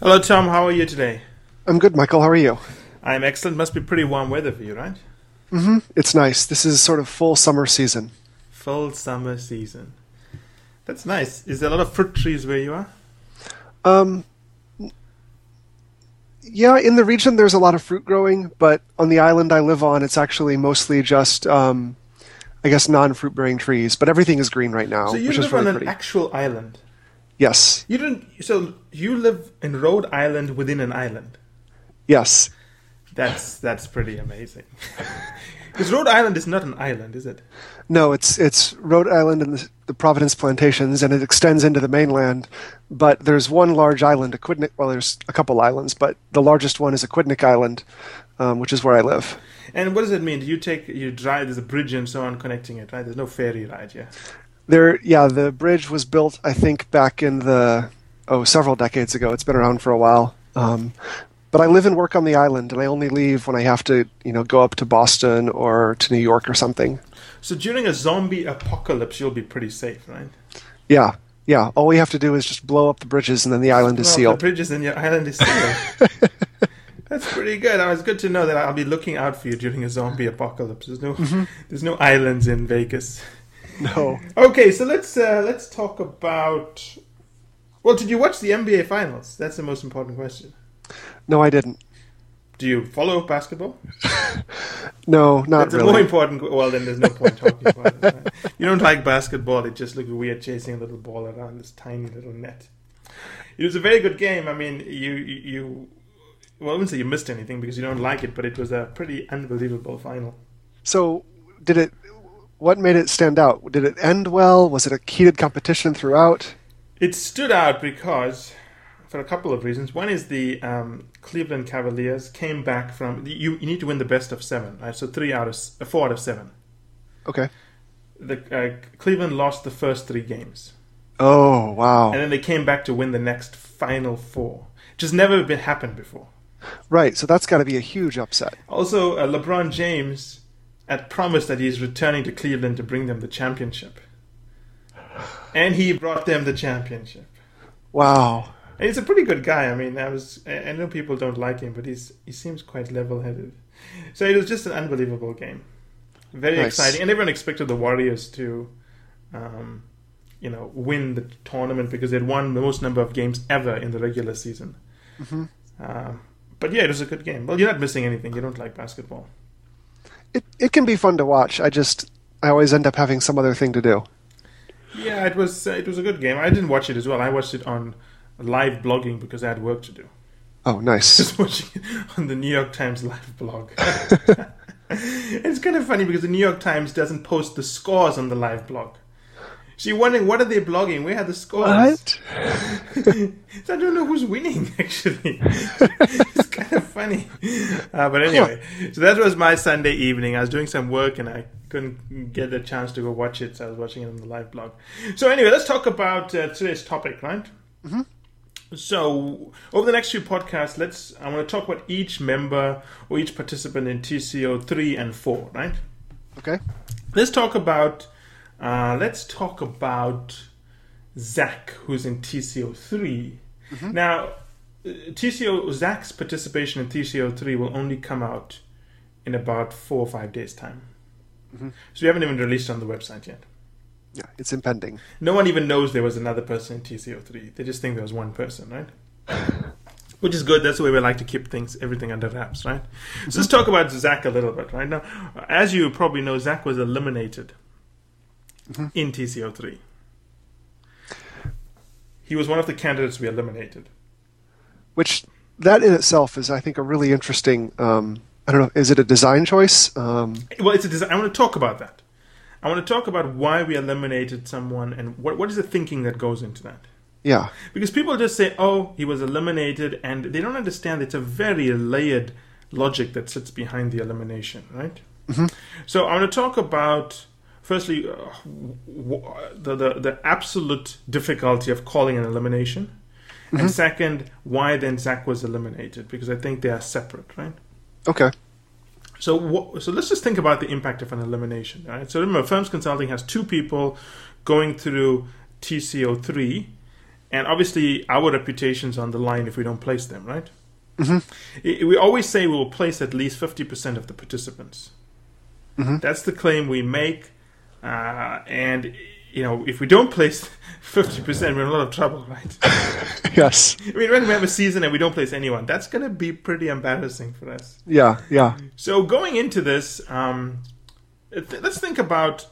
Hello, Tom. How are you today? I'm good, Michael. How are you? I'm excellent. Must be pretty warm weather for you, right? Mm-hmm. It's nice. This is sort of full summer season. Full summer season. That's nice. Is there a lot of fruit trees where you are? Um, yeah, in the region there's a lot of fruit growing, but on the island I live on, it's actually mostly just, um, I guess, non-fruit bearing trees. But everything is green right now, So you which live on an pretty. actual island. Yes, You didn't. So you live in Rhode Island within an island. yes. That's that's pretty amazing. Because Rhode Island is not an island, is it? No, it's it's Rhode Island and the, the Providence Plantations, and it extends into the mainland. But there's one large island, Aquidneck. Well, there's a couple islands, but the largest one is Aquidneck Island, um, which is where I live. And what does it mean? Do you take you drive? There's a bridge and so on connecting it, right? There's no ferry ride, yeah. There, yeah, the bridge was built, I think, back in the oh several decades ago. It's been around for a while. Um, but I live and work on the island, and I only leave when I have to, you know, go up to Boston or to New York or something. So during a zombie apocalypse, you'll be pretty safe, right? Yeah, yeah. All we have to do is just blow up the bridges, and then the island is sealed. The bridges in your island is sealed. That's pretty good. It's good to know that I'll be looking out for you during a zombie apocalypse. There's no, Mm-hmm. there's no islands in Vegas. No. Okay, so let's uh, let's talk about. Well, did you watch the NBA Finals? That's the most important question. No, I didn't. Do you follow basketball? No, not really. That's a really. more important. Well, then there's no point talking about it. right? You don't like basketball; it just looks weird chasing a little ball around this tiny little net. It was a very good game. I mean, you. you well, I wouldn't say you missed anything because you don't like it, but it was a pretty unbelievable final. So, did it? What made it stand out? Did it end well? Was it a heated competition throughout? It stood out because, for a couple of reasons. One is the um, Cleveland Cavaliers came back from. You, you need to win the best of seven, right? So three out of four out of seven. Okay. The uh, Cleveland lost the first three games, Oh wow! and then they came back to win the next final four. Just never been happened before. Right. So that's got to be a huge upset. Also, uh, LeBron James had promised that he's returning to Cleveland to bring them the championship, and he brought them the championship. Wow. And he's a pretty good guy. I mean, I was I know people don't like him, but he's he seems quite level-headed. So it was just an unbelievable game, very Nice. exciting, and everyone expected the Warriors to, um, you know, win the tournament because they'd won the most number of games ever in the regular season. Mhm. Um, but yeah, it was a good game. Well, you're not missing anything. You don't like basketball. It it can be fun to watch. I just I always end up having some other thing to do. Yeah, it was uh, it was a good game. I didn't watch it as well. I watched it on live blogging because I had work to do. Oh, nice. just watching it on the New York Times live blog. it's kind of funny because the New York Times doesn't post the scores on the live blog. So you're wondering what are they blogging? Where are the scores? What? So I don't know who's winning actually. it's kind of funny. Uh, but anyway, so that was my Sunday evening. I was doing some work and I couldn't get a chance to go watch it, so I was watching it on the live blog. So anyway, let's talk about uh, today's topic, right? So, over the next few podcasts, let's. I want to talk about each member or each participant in TCO three and four. Right. Okay. Let's talk about. Uh, let's talk about Zach, who's in TCO 3 Now, uh, TCO Zach's participation in TCO three will only come out in about four or five days' time. So we haven't even released it on the website yet. Yeah, it's impending. No one even knows there was another person in TCO3. They just think there was one person, right? Which is good. That's the way we like to keep things, everything under wraps, right? So let's talk about Zach a little bit, right? Now, as you probably know, Zach was eliminated in TCO3. He was one of the candidates we eliminated. Which that in itself is, I think, a really interesting. Um, I don't know. Is it a design choice? Um, Well, it's a design. I want to talk about that. I want to talk about why we eliminated someone and what, what is the thinking that goes into that. yeah. Because people just say, oh, he was eliminated, and they don't understand it's a very layered logic that sits behind the elimination, right? So I want to talk about, firstly, uh, w- the, the, the absolute difficulty of calling an elimination. And second, why then Zach was eliminated, because I think they are separate, right? Okay. So, so let's just think about the impact of an elimination. Right? So, remember, Firms Consulting has two people going through TCO three, and obviously our reputation's on the line if we don't place them, right? Mm-hmm. We always say we will place at least 50% of the participants. Mm-hmm. That's the claim we make. Uh, and, you know, if we don't place 50%, we're in a lot of trouble, right? yes. I mean, when we have a season and we don't place anyone, that's going to be pretty embarrassing for us. Yeah, yeah. So going into this, um, th- let's think about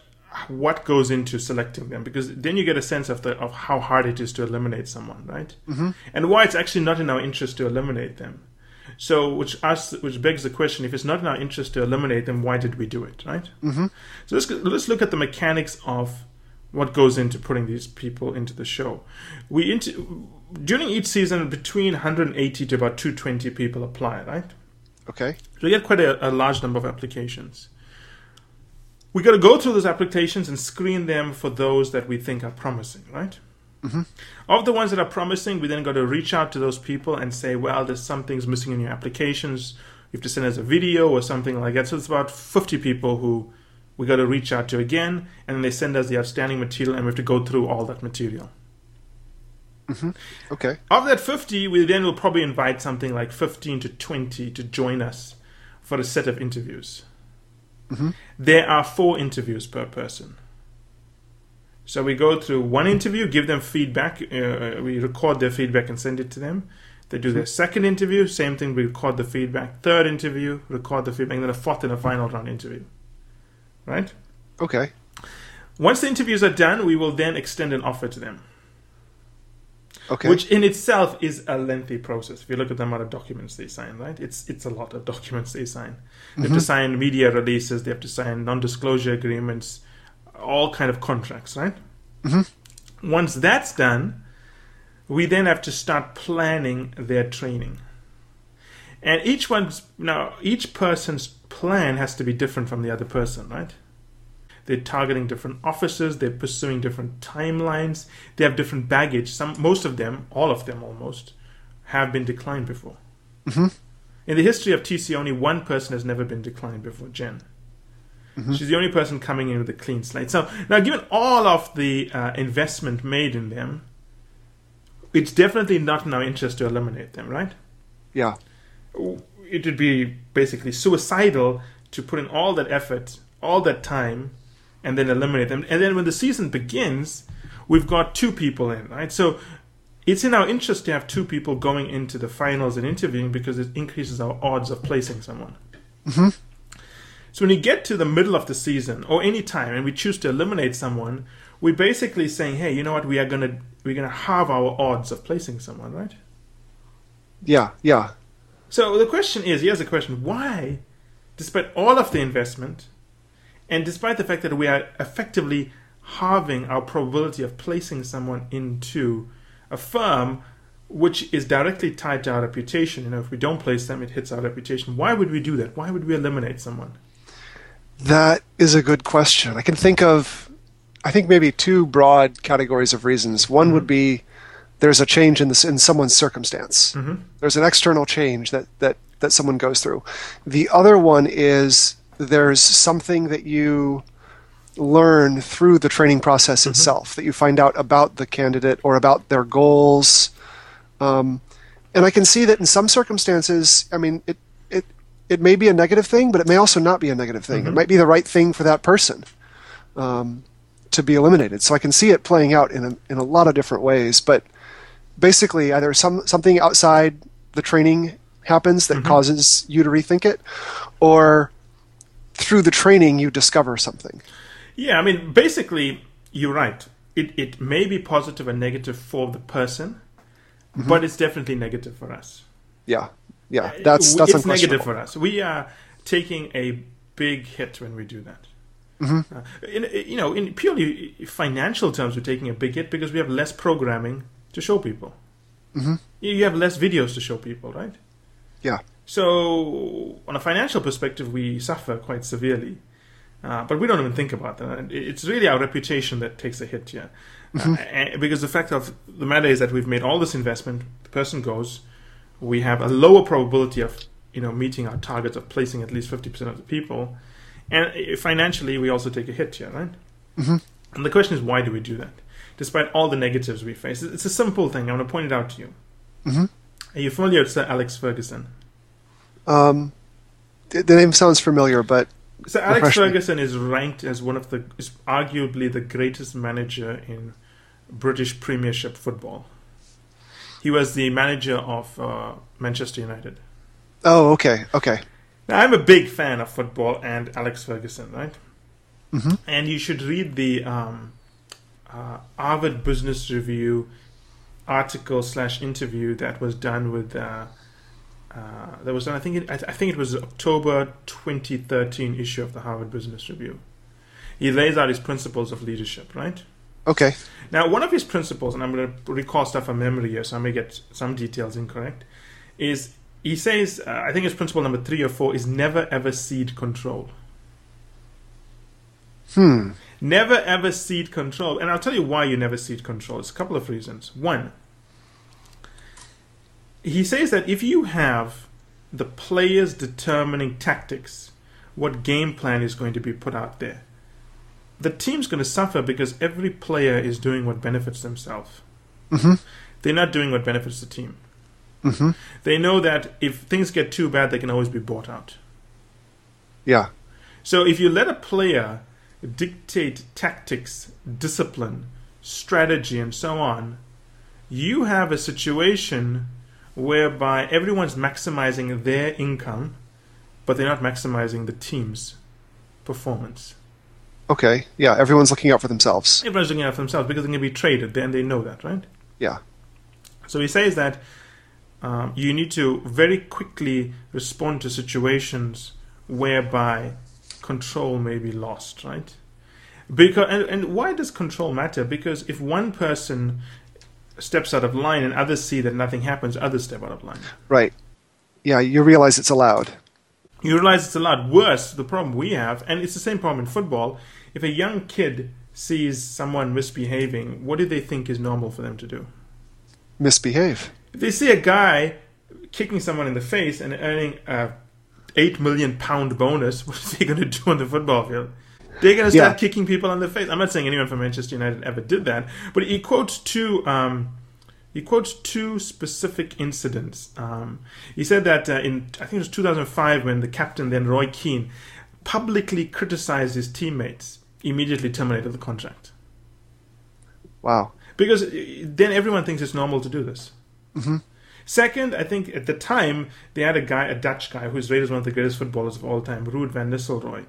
what goes into selecting them because then you get a sense of the of how hard it is to eliminate someone, right? Mm-hmm. And why it's actually not in our interest to eliminate them. So, which asks, which begs the question: If it's not in our interest to eliminate them, why did we do it, right? Mm-hmm. So let's let's look at the mechanics of what goes into putting these people into the show. We into, during each season, between 180 to about 220 people apply, right? Okay. So we get quite a, a large number of applications we got to go through those applications and screen them for those that we think are promising, right? Mm-hmm. Of the ones that are promising, we then got to reach out to those people and say, well, there's some things missing in your applications. You have to send us a video or something like that. So it's about 50 people who we got to reach out to again, and then they send us the outstanding material, and we have to go through all that material. Mm-hmm. Okay. Of that 50, we then will probably invite something like 15 to 20 to join us for a set of interviews. Mm-hmm. There are four interviews per person. So we go through one interview, give them feedback. Uh, we record their feedback and send it to them. They do their second interview, same thing. We record the feedback. Third interview, record the feedback, and then a fourth and a final round interview. Right? Okay. Once the interviews are done, we will then extend an offer to them. Okay. Which in itself is a lengthy process. If you look at the amount of documents they sign, right? It's it's a lot of documents they sign. They mm-hmm. have to mm-hmm. sign media releases. They have to sign non-disclosure agreements, all kind of contracts, right? Mm-hmm. Once that's done, we then have to start planning their training. And each one's now each person's plan has to be different from the other person, right? They're targeting different offices. They're pursuing different timelines. They have different baggage. Some, most of them, all of them almost, have been declined before. Mm-hmm. In the history of TC, only one person has never been declined before, Jen. Mm-hmm. She's the only person coming in with a clean slate. So now, given all of the uh, investment made in them, it's definitely not in our interest to eliminate them, right? Yeah. It would be basically suicidal to put in all that effort, all that time, and then eliminate them. And then when the season begins, we've got two people in, right? So it's in our interest to have two people going into the finals and interviewing because it increases our odds of placing someone. Mm-hmm. So when you get to the middle of the season or any time and we choose to eliminate someone, we're basically saying, hey, you know what, we are gonna we're gonna halve our odds of placing someone, right? Yeah, yeah. So the question is, here's the question: Why, despite all of the investment, and despite the fact that we are effectively halving our probability of placing someone into a firm which is directly tied to our reputation, you know, if we don't place them, it hits our reputation. Why would we do that? Why would we eliminate someone? That is a good question. I can think of, I think maybe two broad categories of reasons. One mm-hmm. would be there's a change in this in someone's circumstance. Mm-hmm. There's an external change that that that someone goes through. The other one is there's something that you learn through the training process mm-hmm. itself that you find out about the candidate or about their goals. Um, and I can see that in some circumstances, I mean, it, it, may be a negative thing, but it may also not be a negative thing. Mm-hmm. It might be the right thing for that person um, to be eliminated. So I can see it playing out in a, in a lot of different ways. But basically, either some, something outside the training happens that mm-hmm. causes you to rethink it, or through the training you discover something. Yeah, I mean, basically, you're right. It it may be positive and negative for the person, mm-hmm. but it's definitely negative for us. Yeah, yeah, that's that's it's negative for us. We are taking a big hit when we do that. Mm-hmm. Uh, in, you know, in purely financial terms, we're taking a big hit because we have less programming to show people. Mm-hmm. You have less videos to show people, right? Yeah. So, on a financial perspective, we suffer quite severely. Uh, but we don't even think about that. It's really our reputation that takes a hit here. Mm-hmm. Uh, because the fact of the matter is that we've made all this investment, the person goes, we have a lower probability of you know meeting our targets of placing at least 50% of the people. And uh, financially, we also take a hit here, right? Mm-hmm. And the question is, why do we do that? despite all the negatives we face. It's a simple thing. i want to point it out to you. Mhm. Are you familiar with Sir Alex Ferguson? Um, the, name sounds familiar, but So Alex. Ferguson is ranked as one of the, is arguably the greatest manager in British Premiership football. He was the manager of uh, Manchester United. oh, okay, okay. Now, I'm a big fan of football and Alex Ferguson, right? Mhm. And you should read the um, uh, Harvard Business Review article slash interview that was done with. Uh, uh, that was done. I think. It, I, I think it was October 2013 issue of the Harvard Business Review. He lays out his principles of leadership, right? Okay. Now, one of his principles, and I'm going to recall stuff from memory here, so I may get some details incorrect, is he says, uh, I think it's principle number three or four, is never ever cede control. Hmm. Never ever cede control. And I'll tell you why you never cede control. It's a couple of reasons. One, he says that if you have the players determining tactics, what game plan is going to be put out there, the team's going to suffer because every player is doing what benefits themselves. Mhm. They're not doing what benefits the team. hmm They know that if things get too bad, they can always be bought out. Yeah. So if you let a player dictate tactics, discipline, strategy, and so on, you have a situation whereby everyone's maximizing their income, but they're not maximizing the team's performance. Okay. Yeah. Everyone's looking out for themselves. Everyone's looking out for themselves because they're going to be traded, then they know that, right? Yeah. So he says that um, you need to very quickly respond to situations whereby control may be lost, right? Because and, and why does control matter? Because if one person steps out of line and others see that nothing happens, others step out of line. Right. Yeah. You realize it's allowed. You realize it's a lot worse. The problem we have, and it's the same problem in football. If a young kid sees someone misbehaving, what do they think is normal for them to do? Misbehave. If they see a guy kicking someone in the face and earning a eight million pound bonus, what are they going to do on the football field? They're going to start Yeah. kicking people in the face. I'm not saying anyone from Manchester United ever did that, but he quotes two. Um, he quotes two specific incidents. Um, he said that uh, in I think it was 2005 when the captain then Roy Keane publicly criticized his teammates, immediately terminated the contract Wow. because uh, then everyone thinks it's normal to do this. Mhm. Second, I think at the time they had a guy, a Dutch guy, who's rated as one of the greatest footballers of all time, Ruud van Nistelrooy.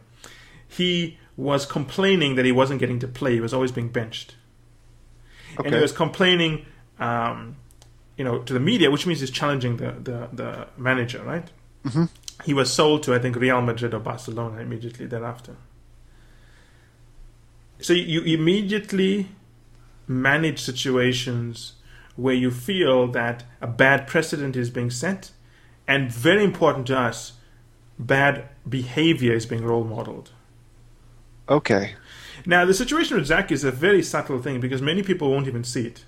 He was complaining that he wasn't getting to play; he was always being benched, and he was complaining, um, you know, to the media, which means he's challenging the the, the manager, right? Mhm. He was sold to I think Real Madrid or Barcelona immediately thereafter. So you immediately manage situations where you feel that a bad precedent is being set, and very important to us, bad behavior is being role modeled. Okay. Now, the situation with Zach is a very subtle thing because many people won't even see it.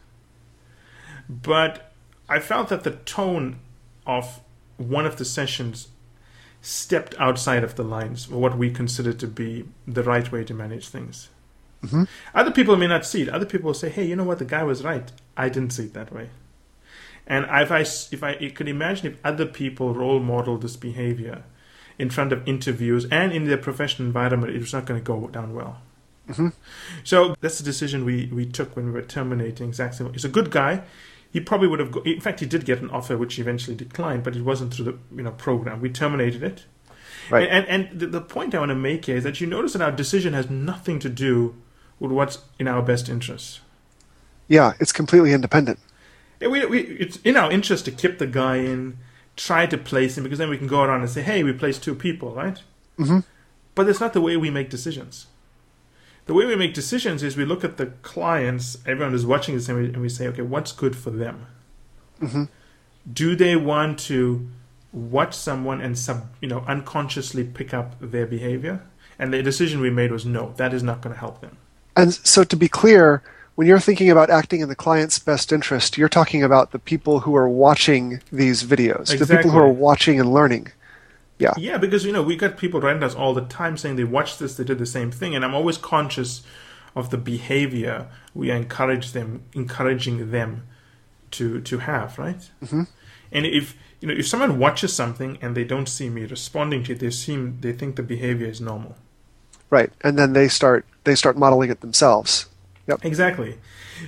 But I felt that the tone of one of the sessions stepped outside of the lines of what we consider to be the right way to manage things. Mhm. Other people may not see it. Other people will say, "Hey, you know what? The guy was right. I didn't see it that way." And if I if I could imagine if other people role model this behavior in front of interviews and in their professional environment, it was not going to go down well. Mhm. So that's the decision we, we took when we were terminating Zach Simon. He's a good guy. He probably would have. Go- in fact, he did get an offer which he eventually declined, but it wasn't through the you know program. We terminated it. Right. And and the, the point I want to make here is that you notice that our decision has nothing to do with what's in our best interests. Yeah. It's completely independent. Yeah, we, we, it's in our interest to keep the guy in, try to place him, because then we can go around and say, hey, we placed two people, right? Mhm. But that's not the way we make decisions. The way we make decisions is we look at the clients, everyone who's watching this, and we, and we say, okay, what's good for them? Mhm. Do they want to watch someone and sub, you know, unconsciously pick up their behavior? And the decision we made was no, that is not going to help them. And so, to be clear, when you're thinking about acting in the client's best interest, you're talking about the people who are watching these videos, the people who are watching and learning. Yeah. Yeah, because you know we got people writing us all the time saying they watched this, they did the same thing, and I'm always conscious of the behavior we encourage them, encouraging them to to have, right? Mm-hmm. And if you know if someone watches something and they don't see me responding to it, they seem they think the behavior is normal. Right, and then they start they start modeling it themselves. Yep. Exactly.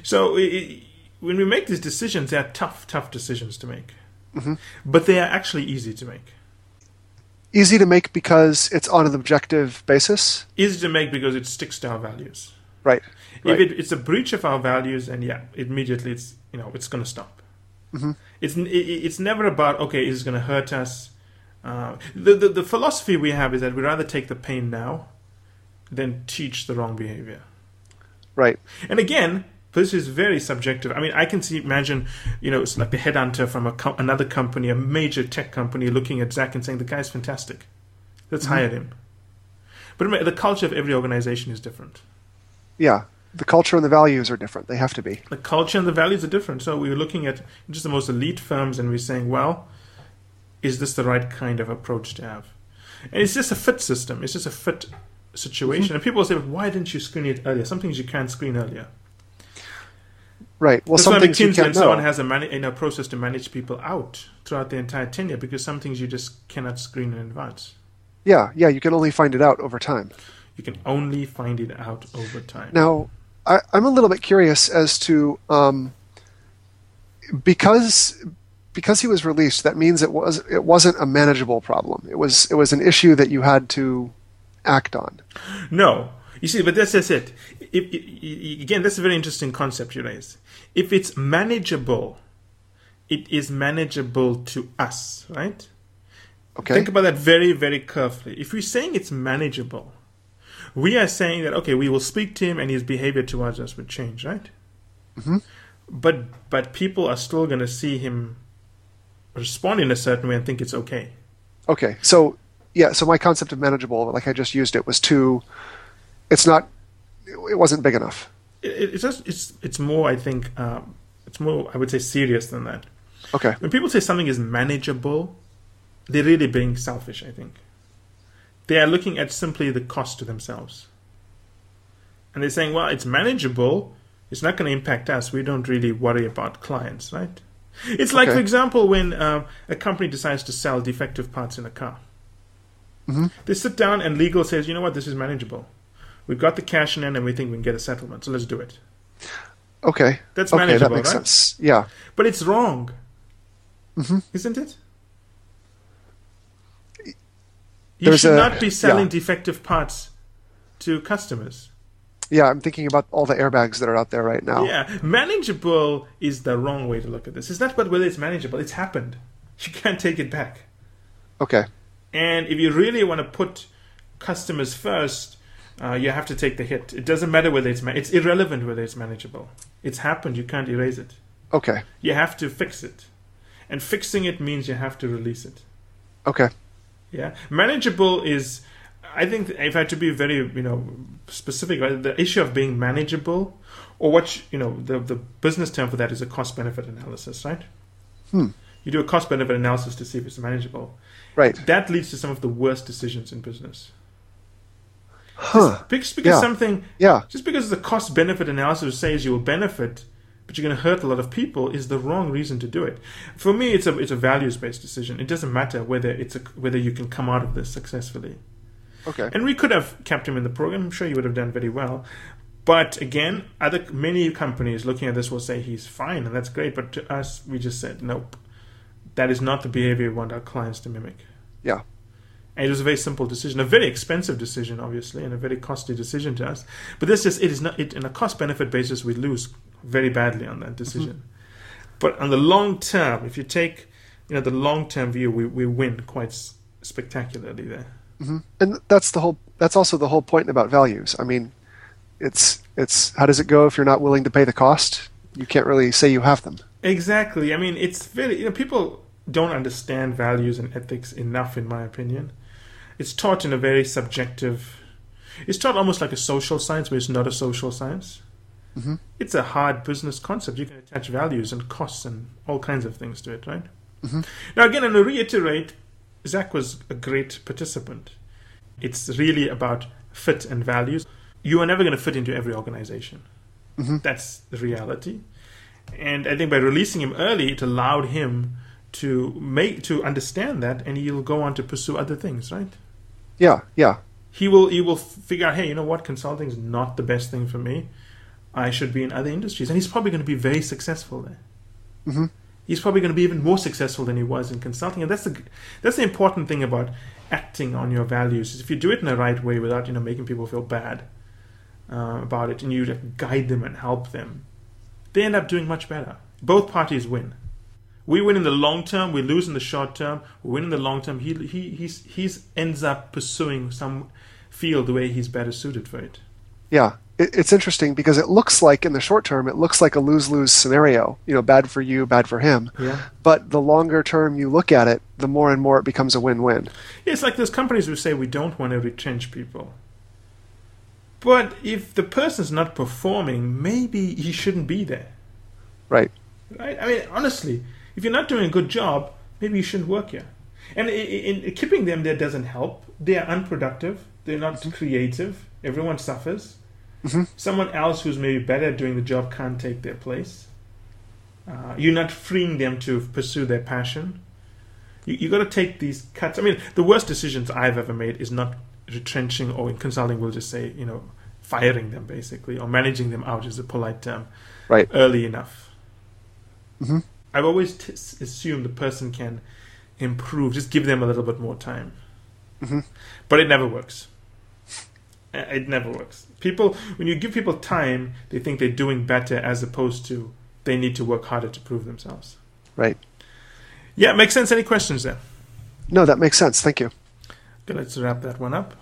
So it, when we make these decisions, they are tough, tough decisions to make, mm-hmm. but they are actually easy to make. Easy to make because it's on an objective basis. Easy to make because it sticks to our values. Right. If it, it's a breach of our values, and yeah, immediately it's you know it's going to stop. Mm-hmm. It's it, it's never about okay, is it going to hurt us? Uh, the, the the philosophy we have is that we'd rather take the pain now than teach the wrong behavior. Right. And again, this is very subjective. I mean, I can see, imagine, you know, it's like the headhunter from a another company, a major tech company, looking at Zach and saying, the guy's fantastic. Let's mm-hmm. hire him. But remember, the culture of every organization is different. Yeah. The culture and the values are different. They have to be. The culture and the values are different. So we are looking at just the most elite firms and we're saying, well, is this the right kind of approach to have? And it's just a fit system. It's just a fit situation. Mm-hmm. And people say, why didn't you screen it earlier? Some things you can't screen earlier. Right. Well, That's some things you can't and so know. on has a mani- in a process to manage people out throughout the entire tenure because some things you just cannot screen in advance. Yeah, yeah. You can only find it out over time. You can only find it out over time. Now, I, I'm a little bit curious as to um, because because he was released. That means it was it wasn't a manageable problem. It was it was an issue that you had to act on. No, you see, but that's just it. If, if, again, that's a very interesting concept you raised. If it's manageable, it is manageable to us, right? Okay. Think about that very, very carefully. If we're saying it's manageable, we are saying that okay, we will speak to him and his behavior towards us would change, right? Mm-hmm. But but people are still going to see him respond in a certain way and think it's okay. Okay, so yeah, so my concept of manageable, like I just used it, was to. It's not. It wasn't big enough. It, it's just it's it's more. I think um, it's more. I would say serious than that. Okay. When people say something is manageable, they're really being selfish. I think they are looking at simply the cost to themselves, and they're saying, "Well, it's manageable. It's not going to impact us. We don't really worry about clients, right?" It's like, Okay. for example, when uh, a company decides to sell defective parts in a car. hmm They sit down and legal says, you know what, this is manageable. We've got the cash in and we think we can get a settlement, so let's do it. Okay. That's okay, that makes right? sense. Yeah. But it's wrong, mm-hmm. isn't it? You There's should a- not be selling yeah. defective parts to customers. Yeah, I'm thinking about all the airbags that are out there right now. Yeah, manageable is the wrong way to look at this. It's not about whether it's manageable, it's happened. You can't take it back. Okay. And if you really want to put customers first, uh, you have to take the hit. It doesn't matter whether it's ma- it's irrelevant whether it's manageable. It's happened. You can't erase it. Okay. You have to fix it, and fixing it means you have to release it. Okay. Yeah, manageable is. I think if I had to be very you know specific, right, the issue of being manageable, or what you know the the business term for that is a cost benefit analysis, right? Hmm. You do a cost benefit analysis to see if it's manageable. Right. That leads to some of the worst decisions in business. Huh. Just because Yeah. something, Yeah. just because the cost benefit analysis says you will benefit, but you're going to hurt a lot of people, is the wrong reason to do it. For me, it's a it's a values based decision. It doesn't matter whether it's a, whether you can come out of this successfully. Okay. And we could have kept him in the program. I'm sure you would have done very well. But again, other many companies looking at this will say he's fine, and that's great. But to us, we just said nope. That is not the behavior we want our clients to mimic. Yeah. And it was a very simple decision, a very expensive decision, obviously, and a very costly decision to us. But this is it is not it in a cost benefit basis we lose very badly on that decision. But on the long term, if you take you know the long term view, we, we win quite s- spectacularly there. hmm And that's the whole. That's also the whole point about values. I mean, it's it's how does it go if you're not willing to pay the cost? You can't really say you have them. Exactly. I mean, it's very you know people don't understand values and ethics enough, in my opinion. It's taught in a very subjective. It's taught almost like a social science, but it's not a social science. hmm It's a hard business concept. You can attach values and costs and all kinds of things to it, right? Mhm. Now, again, and to reiterate, Zach was a great participant. It's really about fit and values. you are never going to fit into every organization. Mm-hmm. That's the reality. And I think by releasing him early, it allowed him to make to understand that, and he'll go on to pursue other things, right? Yeah, yeah. He will he will figure out, hey, you know what, consulting is not the best thing for me. I should be in other industries, and he's probably going to be very successful there. Mm-hmm. He's probably going to be even more successful than he was in consulting, and that's the that's the important thing about acting on your values. Is if you do it in the right way without you know making people feel bad uh, about it, and you guide them and help them, they end up doing much better. Both parties win. We win in the long term. We lose in the short term. We win in the long term. He he he's he's ends up pursuing some field the way he's better suited for it. Yeah, it, it's interesting because it looks like in the short term it looks like a lose lose scenario. You know, bad for you, bad for him. Yeah. But the longer term you look at it, the more and more it becomes a win win. Yeah, it's like those companies who say we don't want to retrench people. But if the person's not performing, maybe he shouldn't be there. Right. Right? I mean, honestly, if you're not doing a good job, maybe you shouldn't work here. And in, in keeping them there doesn't help. They are unproductive. They're not creative. Everyone suffers. Mm-hmm. Someone else who's maybe better at doing the job can't take their place. Uh, you're not freeing them to pursue their passion. You, you got to take these cuts. I mean, the worst decisions I've ever made is not retrenching, or in consulting, we'll just say, you know, firing them basically, or managing them out is a polite term. Right. Early enough. Mm-hmm. I've always t- assumed the person can improve. Just give them a little bit more time. Mm-hmm. But it never works. It never works. People, when you give people time, they think they're doing better as opposed to they need to work harder to prove themselves. Right. Yeah, makes sense. Any questions there? No, that makes sense. Thank you. Okay, let's wrap that one up.